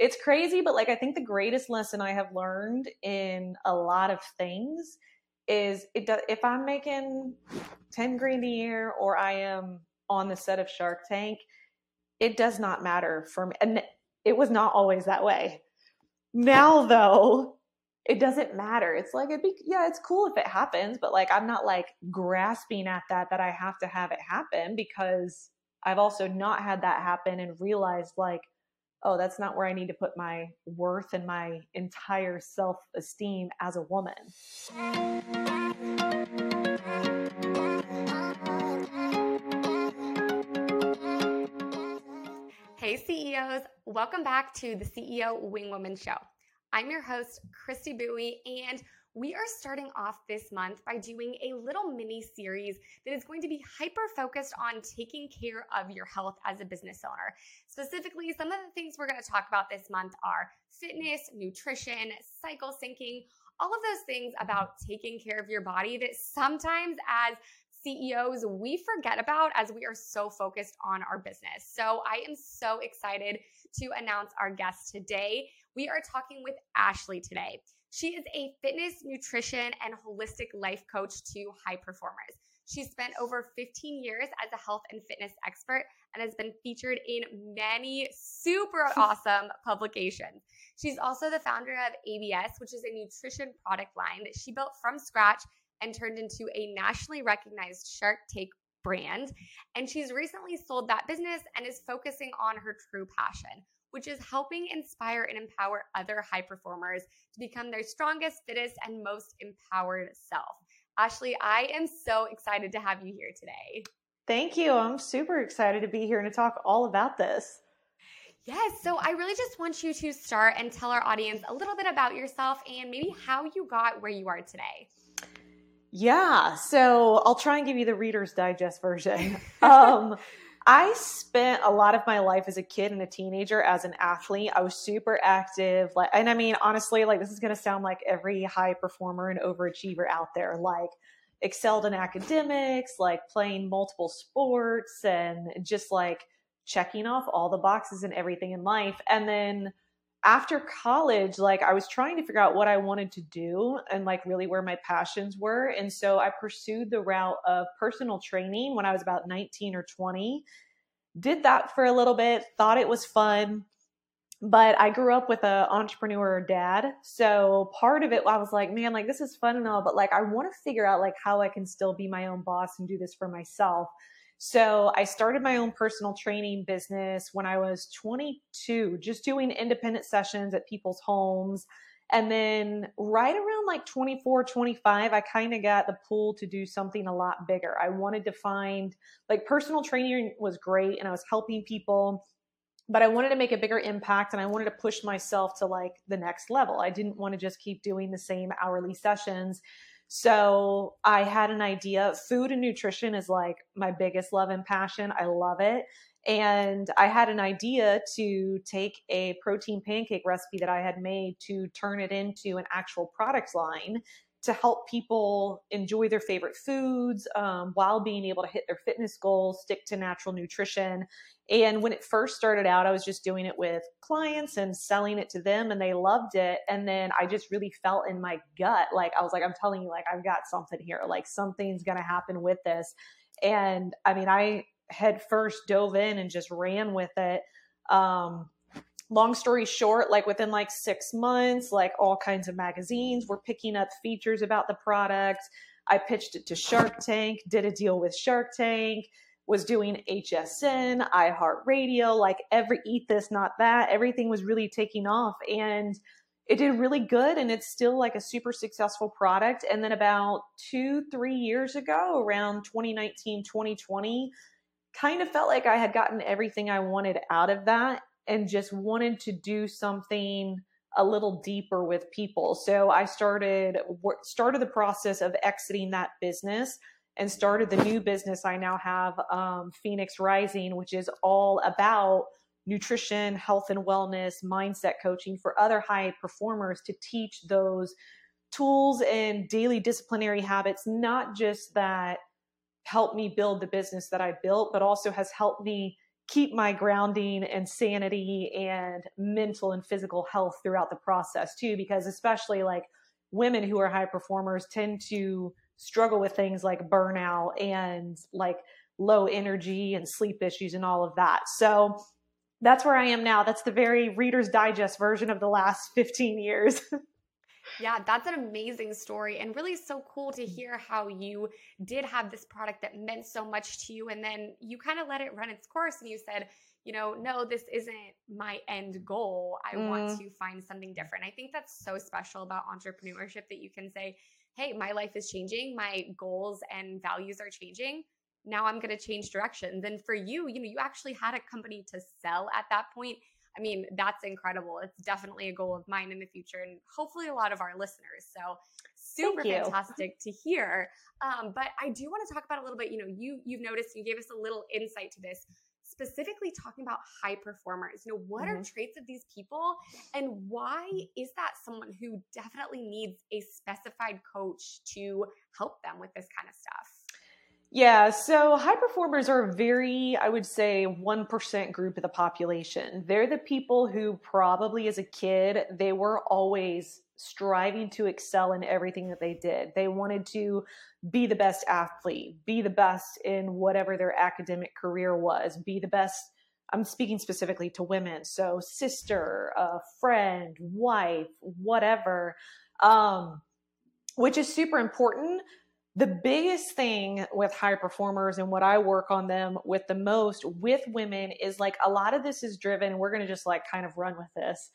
it's crazy, but like I think the greatest lesson I have learned in a lot of things is it does if I'm making 10 grand a year or I am on the set of Shark Tank, it does not matter for me. And it was not always that way. Now though, it doesn't matter. It's like it be yeah, it's cool if it happens, but like I'm not like grasping at that that I have to have it happen because I've also not had that happen and realized like oh, that's not where I need to put my worth and my entire self-esteem as a woman. Hey CEOs, welcome back to the CEO Wing Woman Show. I'm your host, Christy Bowie, and we are starting off this month by doing a little mini series that is going to be hyper focused on taking care of your health as a business owner. Specifically, some of the things we're going to talk about this month are fitness, nutrition, cycle syncing, all of those things about taking care of your body that sometimes as CEOs we forget about as we are so focused on our business. So I am so excited to announce our guest today. We are talking with Ashley today. She is a fitness, nutrition, and holistic life coach to high performers. She spent over 15 years as a health and fitness expert and has been featured in many super awesome publications. She's also the founder of ABS, which is a nutrition product line that she built from scratch and turned into a nationally recognized Shark Tank brand. And she's recently sold that business and is focusing on her true passion, which is helping inspire and empower other high performers to become their strongest, fittest, and most empowered self. Ashley, I am so excited to have you here today. Thank you. I'm super excited to be here and to talk all about this. Yes, so I really just want you to start and tell our audience a little bit about yourself and maybe how you got where you are today. Yeah, so I'll try and give you the Reader's Digest version. um, I spent a lot of my life as a kid and a teenager as an athlete. I was super active, like, and I mean, honestly, like this is going to sound like every high performer and overachiever out there, like excelled in academics, like playing multiple sports, and just like checking off all the boxes and everything in life. And then after college, like I was trying to figure out what I wanted to do and like really where my passions were. And so I pursued the route of personal training when I was about 19 or 20. Did that for a little bit, thought it was fun. But I grew up with an entrepreneur dad. So part of it, I was like, man, like this is fun and all, but like I want to figure out like how I can still be my own boss and do this for myself. So I started my own personal training business when I was 22, just doing independent sessions at people's homes. And then right around like 24, 25, I kind of got the pull to do something a lot bigger. I wanted to find like personal training was great and I was helping people, but I wanted to make a bigger impact and I wanted to push myself to like the next level. I didn't want to just keep doing the same hourly sessions. So I had an idea. Food and nutrition is like my biggest love and passion. I love it. And I had an idea to take a protein pancake recipe that I had made to turn it into an actual product line to help people enjoy their favorite foods um, while being able to hit their fitness goals, stick to natural nutrition. And when it first started out, I was just doing it with clients and selling it to them, and they loved it. And then I just really felt in my gut like, I was like, I'm telling you, like, I've got something here. Like, something's to happen with this. And I mean, I head first dove in and just ran with it. Um, long story short, like within like six months, like all kinds of magazines were picking up features about the product. I pitched it to Shark Tank, did a deal with Shark Tank, was doing HSN, iHeartRadio, like every eat this, not that. Everything was really taking off and it did really good and it's still like a super successful product. And then about two, three years ago, around 2019, 2020, kind of felt like I had gotten everything I wanted out of that and just wanted to do something a little deeper with people. So I started started the process of exiting that business and started the new business I now have, um, Phoenix Rising, which is all about nutrition, health and wellness, mindset coaching for other high performers to teach those tools and daily disciplinary habits, not just that help me build the business that I built, but also has helped me keep my grounding and sanity and mental and physical health throughout the process too because especially like women who are high performers tend to struggle with things like burnout and like low energy and sleep issues and all of that. So that's where i am now. That's the very reader's digest version of the last 15 years Yeah, that's an amazing story and really so cool to hear how you did have this product that meant so much to you and then you kind of let it run its course and you said, you know, no, this isn't my end goal. I mm. want to find something different. I think that's so special about entrepreneurship that you can say, hey, my life is changing, my goals and values are changing. Now I'm going to change directions. And for you, you know, you actually had a company to sell at that point I mean, that's incredible. It's definitely a goal of mine in the future and hopefully a lot of our listeners. So super fantastic to hear. Um, but I do want to talk about a little bit, you know, you you've noticed you gave us a little insight to this specifically talking about high performers. You know, what mm-hmm. are traits of these people and why is that someone who definitely needs a specified coach to help them with this kind of stuff? Yeah, so high performers are a very, I would say, 1% group of the population. They're the people who probably as a kid, they were always striving to excel in everything that they did. They wanted to be the best athlete, be the best in whatever their academic career was, be the best. I'm speaking specifically to women. So, sister, uh, friend, wife, whatever, um, which is super important the biggest thing with high performers and what I work on them with the most with women is like a lot of this is driven, we're going to just like kind of run with this.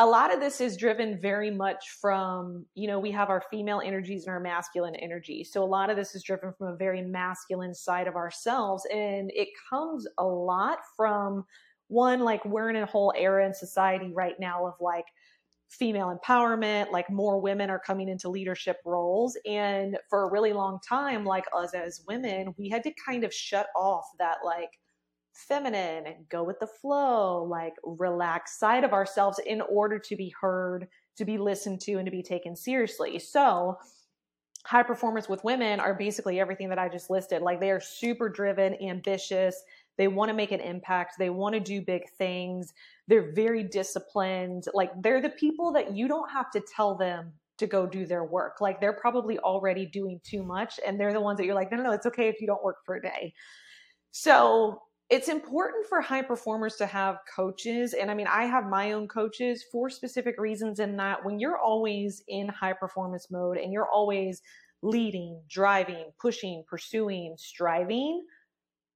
A lot of this is driven very much from, you know, we have our female energies and our masculine energy. So a lot of this is driven from a very masculine side of ourselves. And it comes a lot from one, like we're in a whole era in society right now of like, female empowerment, like more women are coming into leadership roles. And for a really long time, like us as women, we had to kind of shut off that like feminine and go with the flow, like relaxed side of ourselves in order to be heard, to be listened to, and to be taken seriously. So, high performance with women are basically everything that I just listed. Like they are super driven, ambitious. They want to make an impact. They want to do big things. They're very disciplined. Like they're the people that you don't have to tell them to go do their work. Like they're probably already doing too much and they're the ones that you're like, no, no, no, it's okay if you don't work for a day. So it's important for high performers to have coaches. And I mean, I have my own coaches for specific reasons in that when you're always in high performance mode and you're always leading, driving, pushing, pursuing, striving,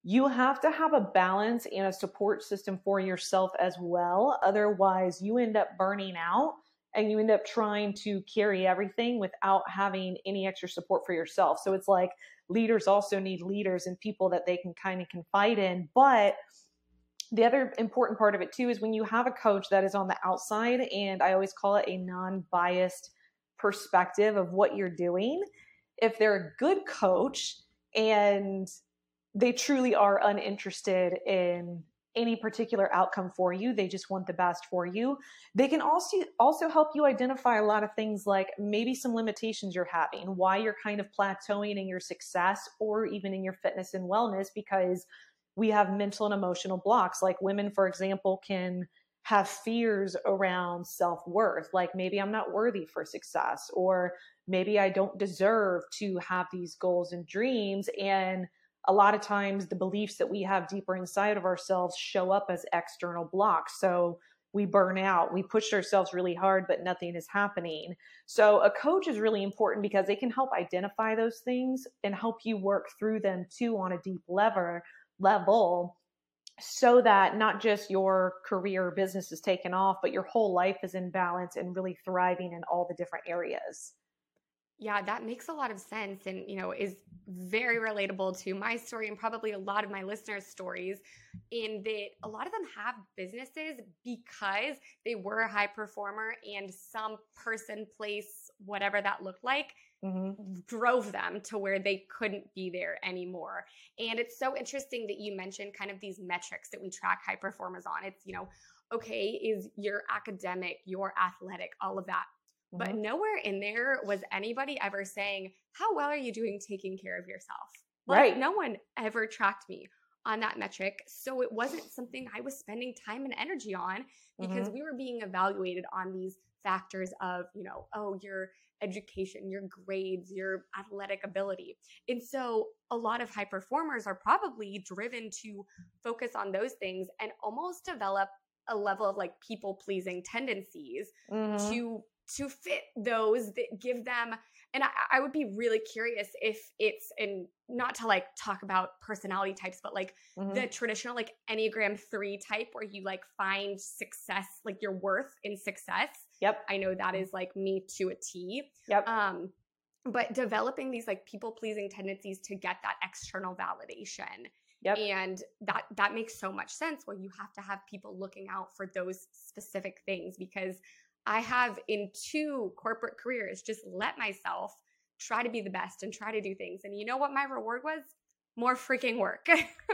you have to have a balance and a support system for yourself as well. Otherwise, you end up burning out and you end up trying to carry everything without having any extra support for yourself. So it's like leaders also need leaders and people that they can kind of confide in. But the other important part of it too is when you have a coach that is on the outside, and I always call it a non biased perspective of what you're doing. If they're a good coach and they truly are uninterested in any particular outcome for you. They just want the best for you. They can also also help you identify a lot of things like maybe some limitations you're having why you're kind of plateauing in your success or even in your fitness and wellness because we have mental and emotional blocks. Like women for example can have fears around self-worth like maybe i'm not worthy for success or maybe i don't deserve to have these goals and dreams. And a lot of times the beliefs that we have deeper inside of ourselves show up as external blocks. So we burn out, we push ourselves really hard, but nothing is happening. So a coach is really important because they can help identify those things and help you work through them too on a deep level level so that not just your career business is taken off, but your whole life is in balance and really thriving in all the different areas. Yeah, that makes a lot of sense and, you know, is very relatable to my story and probably a lot of my listeners' stories in that a lot of them have businesses because they were a high performer and some person, place, whatever that looked like, mm-hmm. drove them to where they couldn't be there anymore. And it's so interesting that you mentioned kind of these metrics that we track high performers on. It's, you know, okay, is your academic, your athletic, all of that but mm-hmm. nowhere in there was anybody ever saying, How well are you doing taking care of yourself? Like, right. No one ever tracked me. on that metric. So it wasn't something I was spending time and energy on because mm-hmm. we were being evaluated on these factors of, you know, oh, your education, your grades, your athletic ability. And so a lot of high performers are probably driven to focus on those things and almost develop a level of like people pleasing tendencies mm-hmm. to to fit those that give them and I, I, would be really curious if it's and not to like talk about personality types but like mm-hmm. the traditional like enneagram 3 type where you like find success like your worth in success. Yep. I know that is like me to a t. Yep. Um but developing these like people pleasing tendencies to get that external validation. Yep. And that that makes so much sense where you have to have people looking out for those specific things because I have in two corporate careers just let myself try to be the best and try to do things. And you know what my reward was? More freaking work.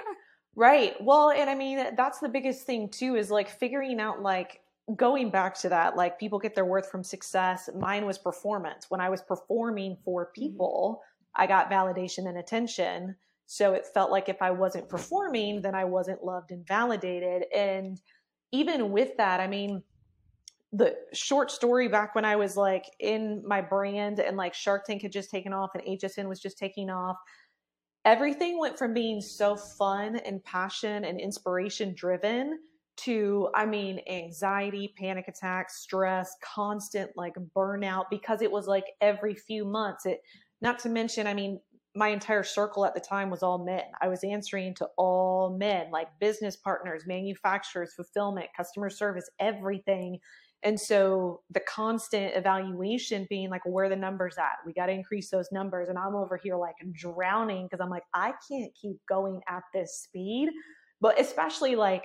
right. Well, and I mean, that's the biggest thing too is like figuring out like going back to that, like people get their worth from success. Mine was performance. When I was performing for mm-hmm. people, mm-hmm. I got validation and attention. So it felt like if I wasn't performing, then I wasn't loved and validated. And even with that, I mean, the short story back when I was like in my brand and like Shark Tank had just taken off and HSN was just taking off. Everything went from being so fun and passion and inspiration driven to, I mean, anxiety, panic attacks, stress, constant like burnout because it was like every few months. It, not to mention, I mean, my entire circle at the time was all men. I was answering to all men, like business partners, manufacturers, fulfillment, customer service, everything. And so the constant evaluation being like, where the numbers at? We got to increase those numbers. And I'm over here like drowning because I'm like, I can't keep going at this speed. But especially like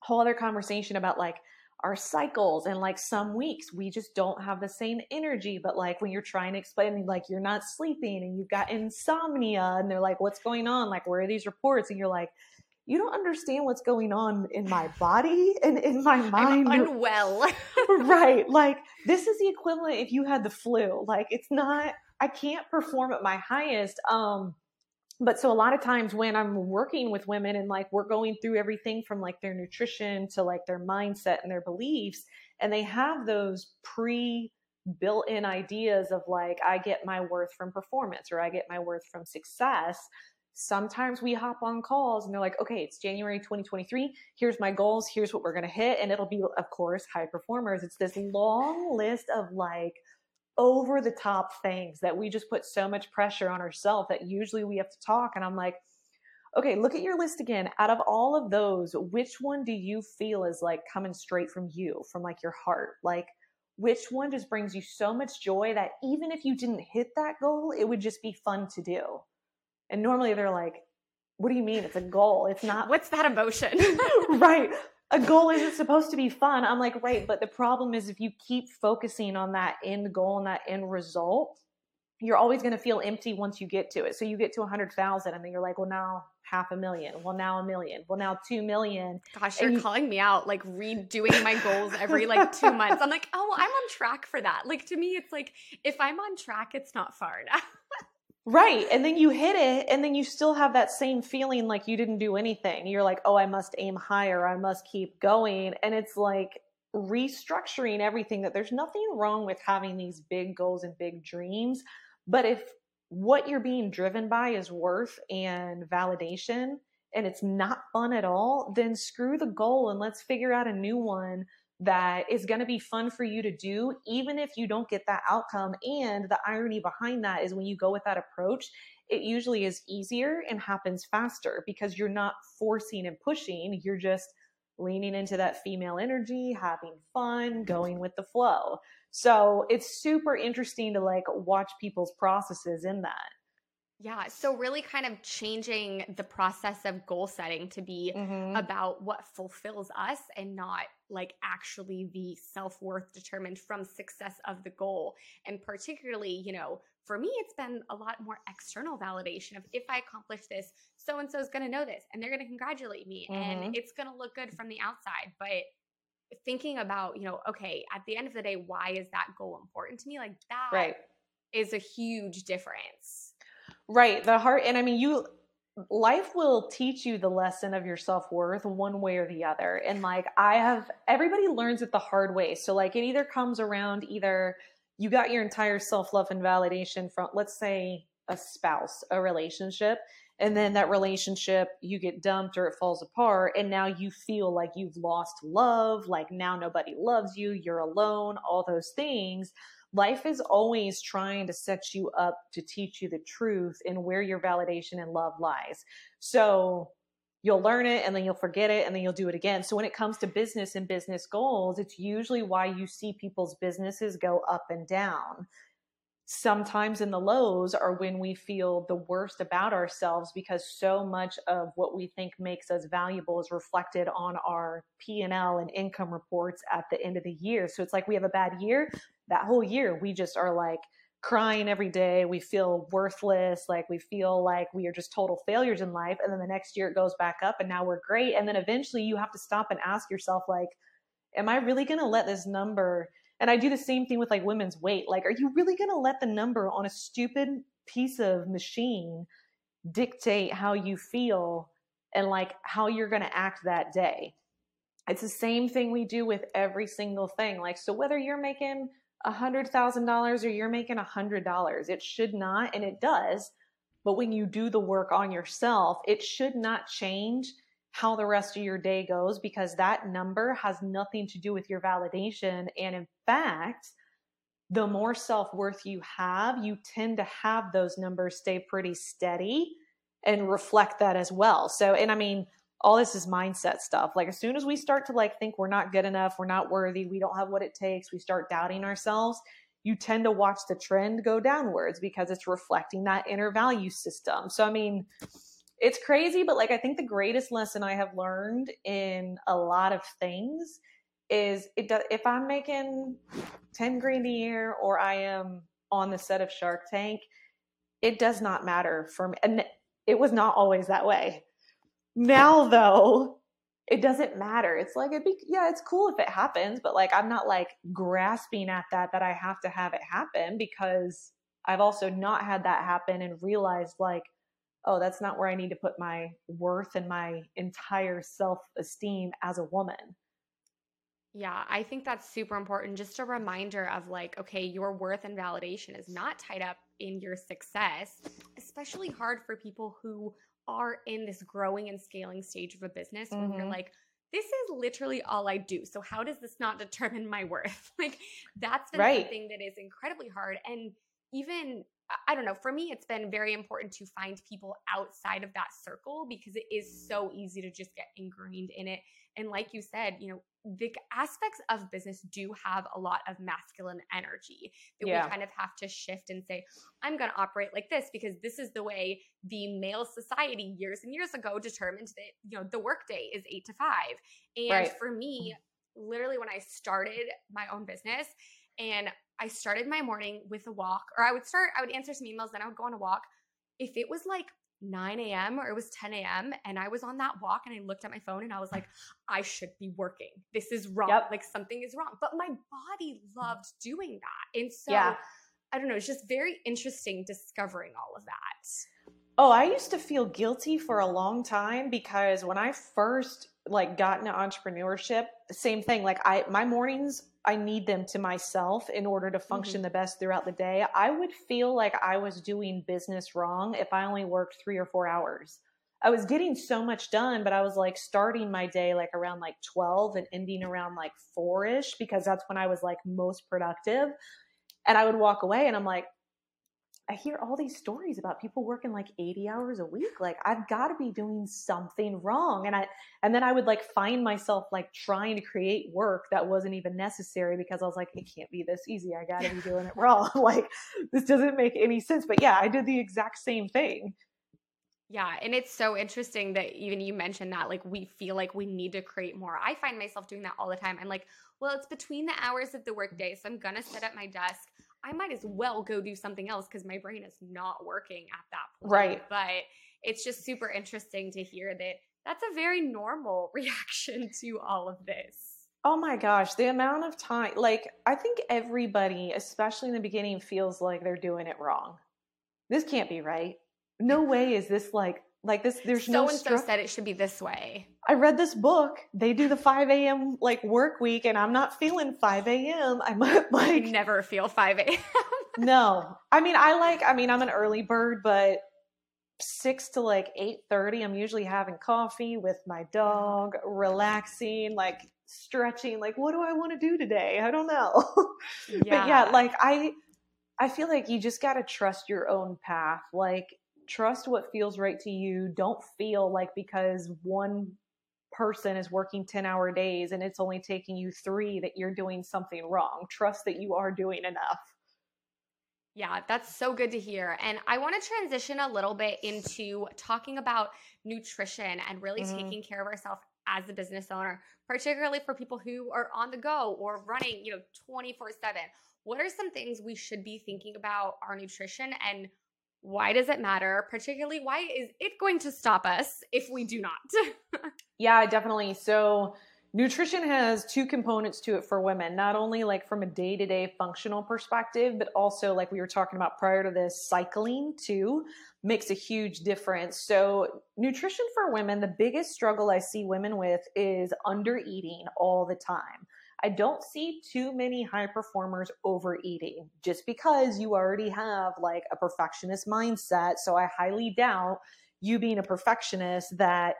whole other conversation about like our cycles and like some weeks we just don't have the same energy. But like when you're trying to explain like you're not sleeping and you've got insomnia and they're like, what's going on? Like, where are these reports? And you're like, you don't understand what's going on in my body and in my mind. I'm unwell. right. Like this is the equivalent if you had the flu. Like it's not I can't perform at my highest. Um but so a lot of times when I'm working with women and like we're going through everything from like their nutrition to like their mindset and their beliefs and they have those pre built in ideas of like I get my worth from performance or I get my worth from success sometimes we hop on calls and they're like, okay, it's January 2023. Here's my goals. Here's what we're going to hit. And it'll be, of course, high performers. It's this long list of like over the top things that we just put so much pressure on ourselves that usually we have to talk. And I'm like, okay, look at your list again. Out of all of those, which one do you feel is like coming straight from you, from like your heart? Like, which one just brings you so much joy that even if you didn't hit that goal, it would just be fun to do? And normally they're like, what do you mean? It's a goal. It's not. What's that emotion? right. A goal isn't supposed to be fun. I'm like, right. But the problem is if you keep focusing on that end goal and that end result, you're always going to feel empty once you get to it. So you get to 100,000 and then you're like, well, now half a million. Well, now a million. Well, now 2 million. Gosh, you're you- calling me out like redoing my goals every like two months. I'm like, oh, well, I'm on track for that. Like to me, it's like, if I'm on track, it's not far enough. Right. And then you hit it, and then you still have that same feeling like you didn't do anything. You're like, oh, I must aim higher. I must keep going. And it's like restructuring everything that there's nothing wrong with having these big goals and big dreams. But if what you're being driven by is worth and validation, and it's not fun at all, then screw the goal and let's figure out a new one that is going to be fun for you to do, even if you don't get that outcome. And the irony behind that is when you go with that approach, it usually is easier and happens faster because you're not forcing and pushing. You're just leaning into that female energy, having fun, going with the flow. So it's super interesting to like watch people's processes in that. Yeah. So, really kind of changing the process of goal setting to be mm-hmm. about what fulfills us and not like actually the self worth determined from success of the goal. And particularly, you know, for me, it's been a lot more external validation of if I accomplish this, so and so is going to know this and they're going to congratulate me mm-hmm. and it's going to look good from the outside. But thinking about, you know, okay, at the end of the day, why is that goal important to me? Like that right. is a huge difference. Right. The heart, and I mean, you, life will teach you the lesson of your self-worth one way or the other and like i have everybody learns it the hard way so like it either comes around either you got your entire self-love and validation from let's say a spouse a relationship and then that relationship you get dumped or it falls apart and now you feel like you've lost love like now nobody loves you you're alone all those things life is always trying to set you up to teach you the truth and where your validation and love lies. So you'll learn it and then you'll forget it and then you'll do it again. So when it comes to business and business goals, it's usually why you see people's businesses go up and down. Sometimes in the lows are when we feel the worst about ourselves because so much of what we think makes us valuable is reflected on our P&L and income reports at the end of the year. So it's like we have a bad year, that whole year we just are like crying every day. We feel worthless. Like we feel like we are just total failures in life. And then the next year it goes back up and now we're great. And then eventually you have to stop and ask yourself, like, am I really going to let this number? And I do the same thing with like women's weight. Like, are you really going to let the number on a stupid piece of machine dictate how you feel and like how you're going to act that day? It's the same thing we do with every single thing. Like, so whether you're making a $100,000 or you're making a $100. It should not, and it does. But when you do the work on yourself, it should not change how the rest of your day goes because that number has nothing to do with your validation. And in fact, the more self worth you have, you tend to have those numbers stay pretty steady and reflect that as well. So, and I mean, all this is mindset stuff. Like as soon as we start to like think we're not good enough, we're not worthy, we don't have what it takes, we start doubting ourselves, you tend to watch the trend go downwards because it's reflecting that inner value system. So I mean, it's crazy, but like I think the greatest lesson I have learned in a lot of things is it does if I'm making 10 grand a year or I am on the set of Shark Tank, it does not matter for me. And it was not always that way now though, it doesn't matter. It's like it be yeah, it's cool if it happens, but like I'm not like grasping at that that I have to have it happen because I've also not had that happen and realized like oh, that's not where I need to put my worth and my entire self-esteem as a woman. Yeah, I think that's super important. Just a reminder of like, okay, your worth and validation is not tied up in your success, especially hard for people who are in this growing and scaling stage of a business mm-hmm. when you're like, this is literally all I do. So how does this not determine my worth? like that's been right. something that is incredibly hard. And even I don't know, for me, it's been very important to find people outside of that circle because it is mm. so easy to just get ingrained in it. And like you said, you know, the aspects of business do have a lot of masculine energy that yeah. we kind of have to shift and say, I'm going to operate like this because this is the way the male society years and years ago determined that, you know, the workday is eight to five. And right. for me, mm. literally when I started my own business and I started my morning with a walk, or I would start, I would answer some emails, then I would go on a walk. If it was like 9 a.m. or it was 10 a.m. and I was on that walk and I looked at my phone and I was like, I should be working. This is wrong. Yep. Like something is wrong. But my body loved doing that. And so yeah. I don't know, it's just very interesting discovering all of that. Oh, I used to feel guilty for a long time because when I first like got into entrepreneurship, same thing. Like I my mornings I need them to myself in order to function mm-hmm. the best throughout the day. I would feel like I was doing business wrong if I only worked 3 or 4 hours. I was getting so much done, but I was like starting my day like around like 12 and ending around like 4ish because that's when I was like most productive. And I would walk away and I'm like, I hear all these stories about people working like 80 hours a week. Like I've got to be doing something wrong. And I and then I would like find myself like trying to create work that wasn't even necessary because I was like, it can't be this easy. I got to be doing it wrong. like this doesn't make any sense. But yeah, I did the exact same thing. Yeah, and it's so interesting that even you mentioned that like we feel like we need to create more. I find myself doing that all the time. I'm like, well, it's between the hours of the workday, so I'm gonna sit at my desk I might as well go do something else because my brain is not working at that point. Right. But it's just super interesting to hear that that's a very normal reaction to all of this. Oh my gosh, the amount of time, like, I think everybody, especially in the beginning, feels like they're doing it wrong. This can't be right. No way is this like like this there's so no and so said it should be this way. I read this book. They do the 5 a.m like work week and i'm not feeling 5 a.m i'm like never feel 5 a.m no. I mean i like i mean i'm an early bird but 6 to like 8.30 i'm usually having coffee with my dog relaxing like stretching. Like what do i want to do today? I don't know. Yeah. but yeah like i i feel like you just got to trust your own path. Like trust what feels right to you. Don't feel like because one person is working 10 hour days and it's only taking you three that you're doing something wrong. Trust that you are doing enough. Yeah, that's so good to hear. And I want to transition a little bit into talking about nutrition and really mm-hmm. taking care of ourselves as a business owner, particularly for people who are on the go or running, you know, 24 7. What are some things we should be thinking about our nutrition and why does it matter? Particularly, why is it going to stop us if we do not? yeah, definitely. So, nutrition has two components to it for women, not only like from a day to day functional perspective, but also, like we were talking about prior to this, cycling too makes a huge difference. So, nutrition for women, the biggest struggle I see women with is under eating all the time. I don't see too many high performers overeating just because you already have like a perfectionist mindset. So I highly doubt you being a perfectionist that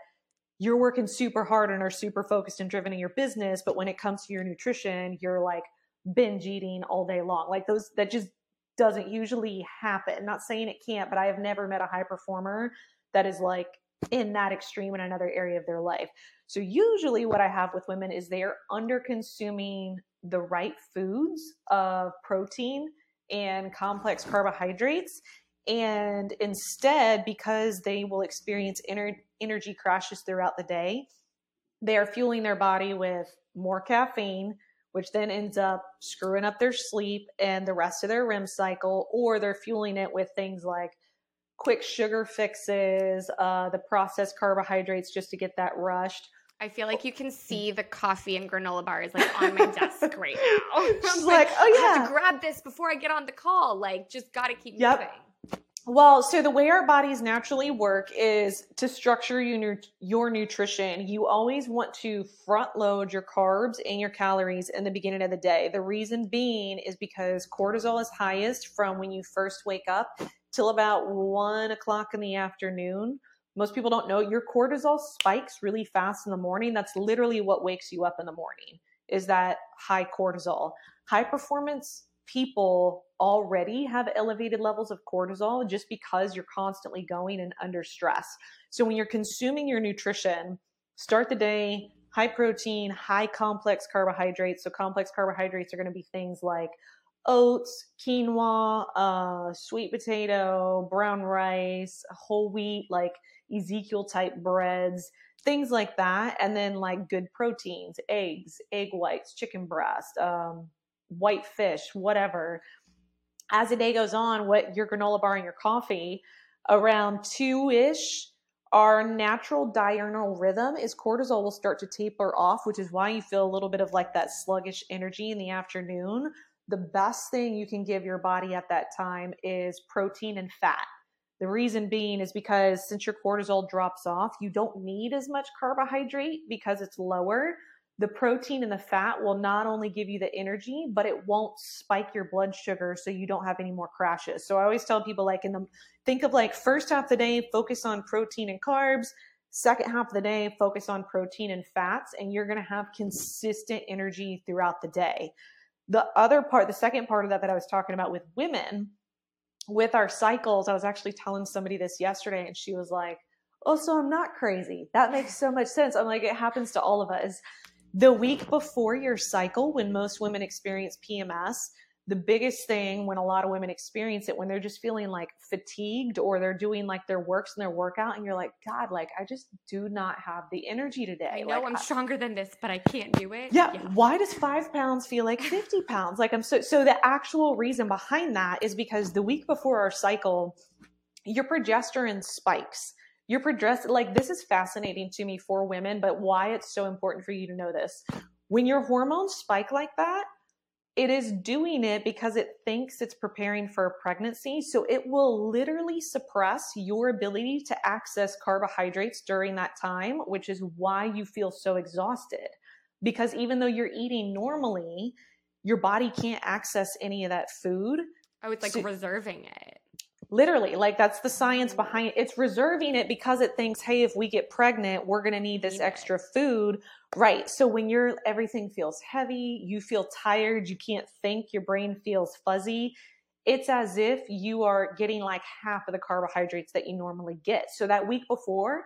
you're working super hard and are super focused and driven in your business. But when it comes to your nutrition, you're like binge eating all day long. Like those, that just doesn't usually happen. Not saying it can't, but I have never met a high performer that is like in that extreme in another area of their life. So usually what I have with women is they're under consuming the right foods of protein and complex carbohydrates. And instead, because they will experience ener- energy crashes throughout the day, they are fueling their body with more caffeine, which then ends up screwing up their sleep and the rest of their REM cycle, or they're fueling it with things like quick sugar fixes, uh, the processed carbohydrates just to get that rushed. I feel like you can see the coffee and granola bars like on my desk right now. She's like, like, oh yeah, I have to grab this before I get on the call. Like, just got to keep yep. moving. Well, so the way our bodies naturally work is to structure your, your nutrition. You always want to front load your carbs and your calories in the beginning of the day. The reason being is because cortisol is highest from when you first wake up till about one o'clock in the afternoon. Most people don't know your cortisol spikes really fast in the morning. That's literally what wakes you up in the morning is that high cortisol. High performance people already have elevated levels of cortisol just because you're constantly going and under stress. So when you're consuming your nutrition, start the day high protein, high complex carbohydrates. So complex carbohydrates are going to be things like oats, quinoa, uh, sweet potato, brown rice, whole wheat, like Ezekiel type breads, things like that. And then like good proteins, eggs, egg whites, chicken breast, um, white fish, whatever. As the day goes on, what your granola bar and your coffee around two ish, our natural diurnal rhythm is cortisol will start to taper off, which is why you feel a little bit of like that sluggish energy in the afternoon the best thing you can give your body at that time is protein and fat. The reason being is because since your cortisol drops off, you don't need as much carbohydrate because it's lower. The protein and the fat will not only give you the energy, but it won't spike your blood sugar so you don't have any more crashes. So I always tell people like in the think of like first half of the day, focus on protein and carbs. Second half of the day, focus on protein and fats, and you're gonna have consistent energy throughout the day the other part, the second part of that that I was talking about with women, with our cycles, I was actually telling somebody this yesterday, and she was like, Oh, so I'm not crazy. That makes so much sense. I'm like, it happens to all of us. The week before your cycle, when most women experience PMS, the biggest thing when a lot of women experience it when they're just feeling like fatigued or they're doing like their works and their workout and you're like god like i just do not have the energy today. I know like, i'm I, stronger than this but i can't do it. Yeah, yeah, why does five pounds feel like 50 pounds? Like i'm so so the actual reason behind that is because the week before our cycle your progesterone spikes. Your progesterone like this is fascinating to me for women but why it's so important for you to know this. When your hormones spike like that it is doing it because it thinks it's preparing for a pregnancy. So it will literally suppress your ability to access carbohydrates during that time, which is why you feel so exhausted. Because even though you're eating normally, your body can't access any of that food. Oh, it's like so, reserving it. Literally, like that's the science mm-hmm. behind it. It's reserving it because it thinks, hey, if we get pregnant, we're going to need this extra food. Right. So when you're everything feels heavy, you feel tired, you can't think, your brain feels fuzzy. It's as if you are getting like half of the carbohydrates that you normally get. So that week before,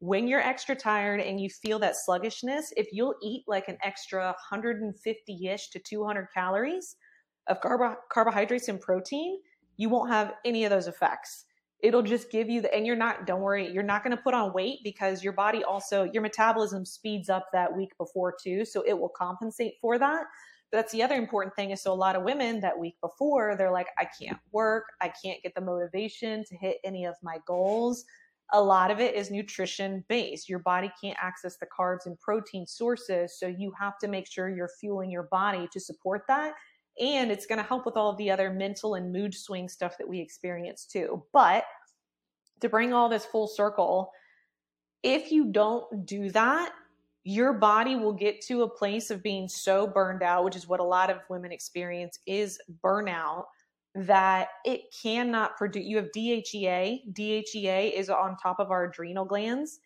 when you're extra tired and you feel that sluggishness, if you'll eat like an extra 150 ish to 200 calories of carb- carbohydrates and protein, you won't have any of those effects. It'll just give you the, and you're not, don't worry, you're not going to put on weight because your body also, your metabolism speeds up that week before too. So it will compensate for that. But that's the other important thing is so a lot of women that week before, they're like, I can't work. I can't get the motivation to hit any of my goals a lot of it is nutrition based. Your body can't access the carbs and protein sources. So you have to make sure you're fueling your body to support that. And it's going to help with all of the other mental and mood swing stuff that we experience too. But to bring all this full circle, if you don't do that, your body will get to a place of being so burned out, which is what a lot of women experience is burnout that it cannot produce. You have DHEA. DHEA is on top of our adrenal glands.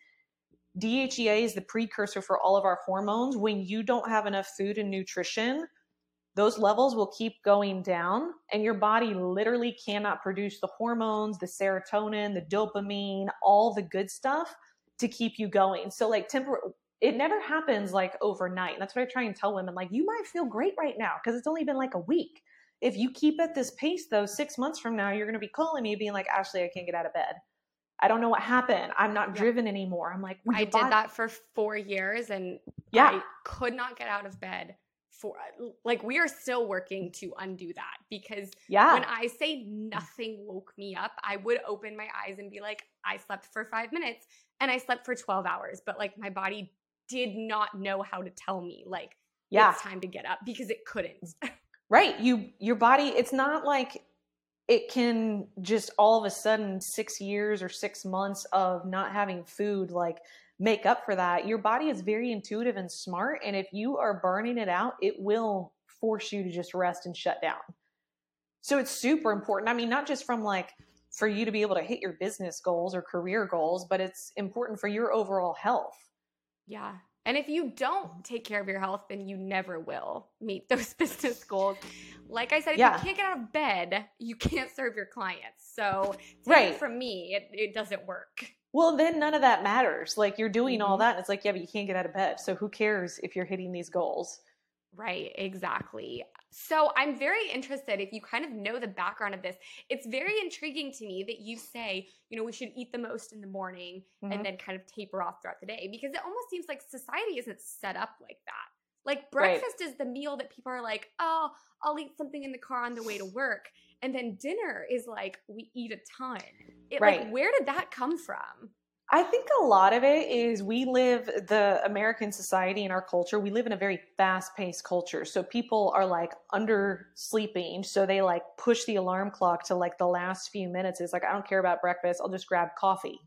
DHEA is the precursor for all of our hormones. When you don't have enough food and nutrition, those levels will keep going down, and your body literally cannot produce the hormones, the serotonin, the dopamine, all the good stuff to keep you going. So, like, tempor- it never happens like overnight. That's what I try and tell women. Like, you might feel great right now because it's only been like a week if you keep at this pace, though, six months from now, you're going to be calling me being like, Ashley, I can't get out of bed. I don't know what happened. I'm not yeah. driven anymore. I'm like, I did that for four years and yeah. I could not get out of bed for like we are still working to undo that because yeah. when I say nothing woke me up, I would open my eyes and be like, I slept for five minutes and I slept for 12 hours, but like my body did not know how to tell me like yeah. it's time to get up because it couldn't. Right. You your body it's not like it can just all of a sudden 6 years or 6 months of not having food like make up for that. Your body is very intuitive and smart and if you are burning it out, it will force you to just rest and shut down. So it's super important. I mean, not just from like for you to be able to hit your business goals or career goals, but it's important for your overall health. Yeah. And if you don't take care of your health, then you never will meet those business goals. Like I said, if yeah. you can't get out of bed, you can't serve your clients. So, right. from me, it, it doesn't work. Well, then none of that matters. Like you're doing mm-hmm. all that, and it's like, yeah, but you can't get out of bed. So who cares if you're hitting these goals? Right, exactly. So I'm very interested if you kind of know the background of this. It's very intriguing to me that you say, you know, we should eat the most in the morning mm-hmm. and then kind of taper off throughout the day because it almost seems like society isn't set up like that. Like breakfast right. is the meal that people are like, oh, I'll eat something in the car on the way to work. And then dinner is like, we eat a ton. It, right. Like, where did that come from? I think a lot of it is we live the American society and our culture. We live in a very fast paced culture. So people are like under sleeping. So they like push the alarm clock to like the last few minutes. It's like, I don't care about breakfast. I'll just grab coffee.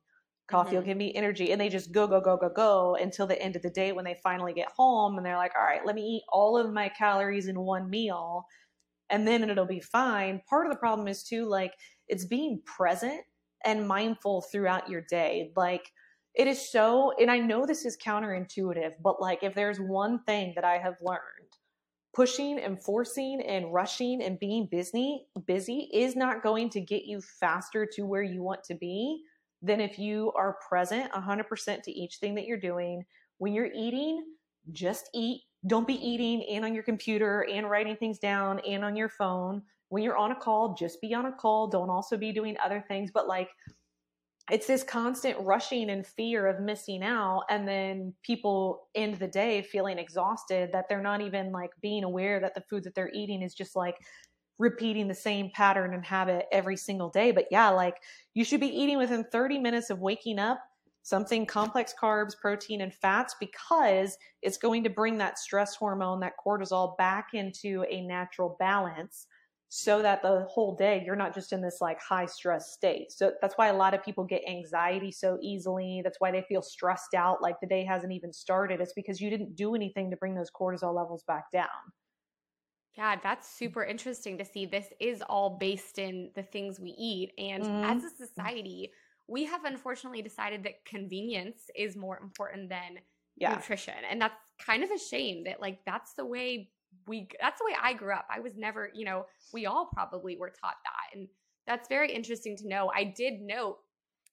Coffee mm-hmm. will give me energy. And they just go, go, go, go, go until the end of the day when they finally get home and they're like, all right, let me eat all of my calories in one meal and then it'll be fine. Part of the problem is too, like, it's being present and mindful throughout your day. Like it is so, and I know this is counterintuitive, but like if there's one thing that I have learned, pushing and forcing and rushing and being busy, busy is not going to get you faster to where you want to be than if you are present 100% to each thing that you're doing. When you're eating, just eat. Don't be eating and on your computer and writing things down and on your phone when you're on a call, just be on a call. Don't also be doing other things, but like it's this constant rushing and fear of missing out. And then people end the day feeling exhausted that they're not even like being aware that the food that they're eating is just like repeating the same pattern and habit every single day. But yeah, like you should be eating within 30 minutes of waking up something complex carbs, protein, and fats because it's going to bring that stress hormone, that cortisol, back into a natural balance so that the whole day you're not just in this like high stress state. So that's why a lot of people get anxiety so easily. That's why they feel stressed out like the day hasn't even started. It's because you didn't do anything to bring those cortisol levels back down. Yeah, that's super interesting to see. This is all based in the things we eat. And mm-hmm. as a society, we have unfortunately decided that convenience is more important than yeah. nutrition. And that's kind of a shame that, like, that's the way we, that's the way I grew up. I was never, you know, we all probably were taught that. And that's very interesting to know. I did note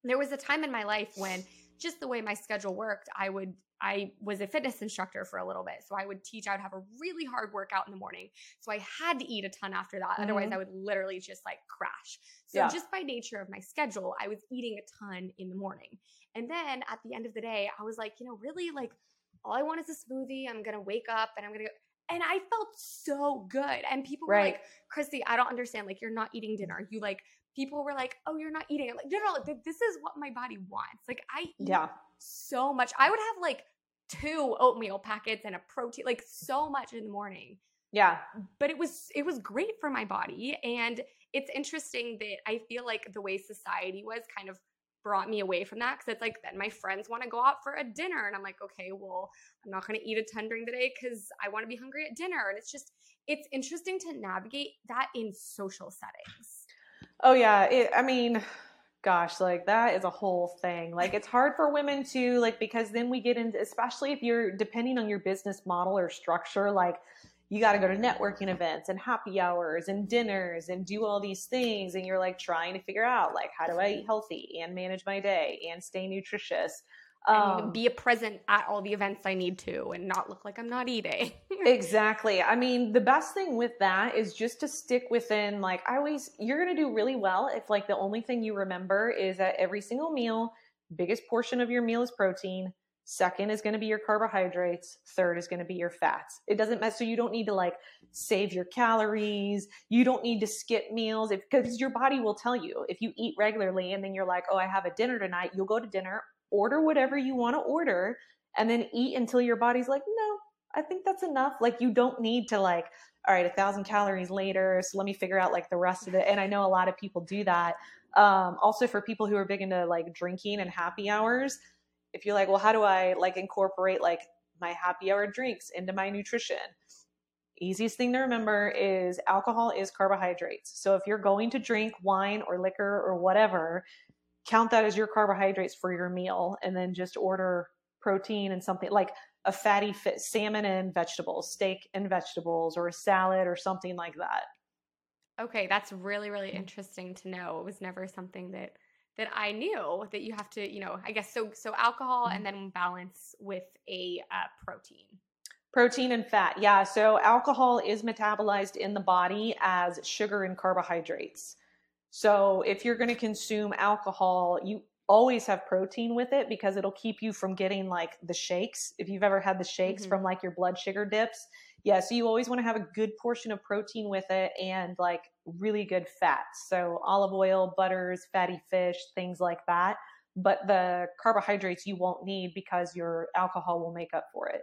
there was a time in my life when just the way my schedule worked, I would I was a fitness instructor for a little bit. So I would teach, I would have a really hard workout in the morning. So I had to eat a ton after that. Mm-hmm. Otherwise, I would literally just like crash. So yeah. just by nature of my schedule, I was eating a ton in the morning. And then at the end of the day, I was like, you know, really like all I want is a smoothie. I'm going to wake up and I'm going to go. And I felt so good. And people right. were like, Christy, I don't understand. Like, you're not eating dinner. You like, people were like, oh, you're not eating. I'm like, no, no, this is what my body wants. Like, I eat yeah. so much. I would have like two oatmeal packets and a protein, like so much in the morning. Yeah. But it was it was great for my body and it's interesting that I feel like the way society was kind of brought me away from that because it's like then my friends want to go out for a dinner and I'm like okay well I'm not going to eat a ton during the day because I want to be hungry at dinner and it's just it's interesting to navigate that in social settings. Oh yeah, it, I mean gosh like that is a whole thing. Like it's hard for women to like because then we get into especially if you're depending on your business model or structure like you got to go to networking events and happy hours and dinners and do all these things and you're like trying to figure out like how do i eat healthy and manage my day and stay nutritious um, be a present at all the events I need to and not look like I'm not eating. exactly. I mean, the best thing with that is just to stick within like I always you're going to do really well if like the only thing you remember is that every single meal, biggest portion of your meal is protein, second is going to be your carbohydrates, third is going to be your fats. It doesn't matter so you don't need to like save your calories, you don't need to skip meals because your body will tell you if you eat regularly and then you're like, "Oh, I have a dinner tonight." You'll go to dinner order whatever you want to order and then eat until your body's like, no, I think that's enough. Like you don't need to like, all right, a thousand calories later. So let me figure out like the rest of it. And I know a lot of people do that. Um, also for people who are big into like drinking and happy hours, if you're like, well, how do I like incorporate like my happy hour drinks into my nutrition? Easiest thing to remember is alcohol is carbohydrates. So if you're going to drink wine or liquor or whatever, count that as your carbohydrates for your meal and then just order protein and something like a fatty fit salmon and vegetables, steak and vegetables, or a salad or something like that. Okay, that's really really interesting to know. It was never something that that I knew that you have to, you know, I guess so so alcohol and then balance with a uh, protein. Protein and fat. Yeah, so alcohol is metabolized in the body as sugar and carbohydrates. So if you're going to consume alcohol, you always have protein with it because it'll keep you from getting like the shakes. If you've ever had the shakes mm-hmm. from like your blood sugar dips, yeah, so you always want to have a good portion of protein with it and like really good fats. So olive oil, butters, fatty fish, things like that. But the carbohydrates you won't need because your alcohol will make up for it.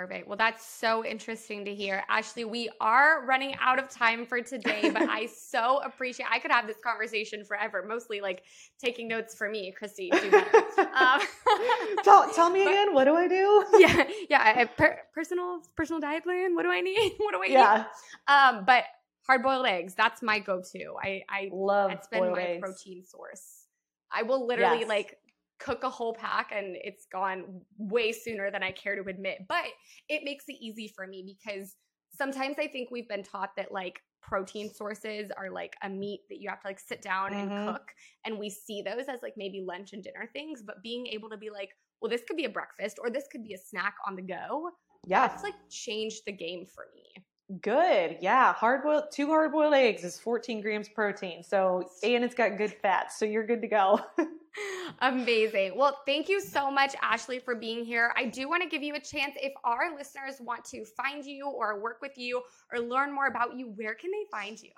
Perfect. Well, that's so interesting to hear. Ashley, we are running out of time for today, but I so appreciate I could have this conversation forever, mostly like taking notes for me, Christy. Do um, tell, tell me but, again, what do I do? Yeah. Yeah. I, per, personal, personal diet plan. What do I need? What do I yeah. need? Um, but hard boiled eggs, that's my go to. I, I love It's been my eggs. protein source. I will literally yes. like cook a whole pack and it's gone way sooner than I care to admit. But it makes it easy for me because sometimes I think we've been taught that like protein sources are like a meat that you have to like sit down mm-hmm. and cook and we see those as like maybe lunch and dinner things but being able to be like well this could be a breakfast or this could be a snack on the go yeah that's like changed the game for me Good. Yeah. Hard boiled, two hard boiled eggs is 14 grams protein. So, and it's got good fats. So you're good to go. Amazing. Well, thank you so much, Ashley, for being here. I do want to give you a chance if our listeners want to find you or work with you or learn more about you, where can they find you?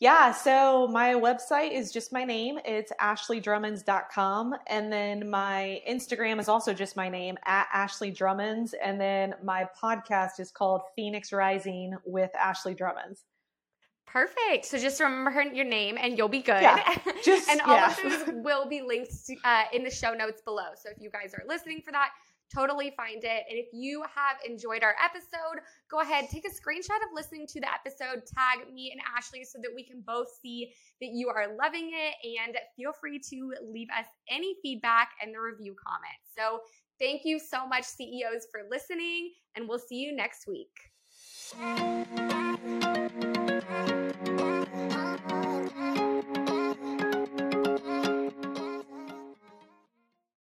Yeah, so my website is just my name. It's ashleydrummonds.com. And then my Instagram is also just my name at Ashley Drummonds. And then my podcast is called Phoenix Rising with Ashley Drummonds. Perfect. So just remember your name and you'll be good. Yeah, just, and all yeah. of those will be linked to, uh, in the show notes below. So if you guys are listening for that, totally find it. And if you have enjoyed our episode, go ahead, take a screenshot of listening to the episode, tag me and Ashley so that we can both see that you are loving it. And feel free to leave us any feedback and the review comments. So thank you so much, CEOs, for listening, and we'll see you next week.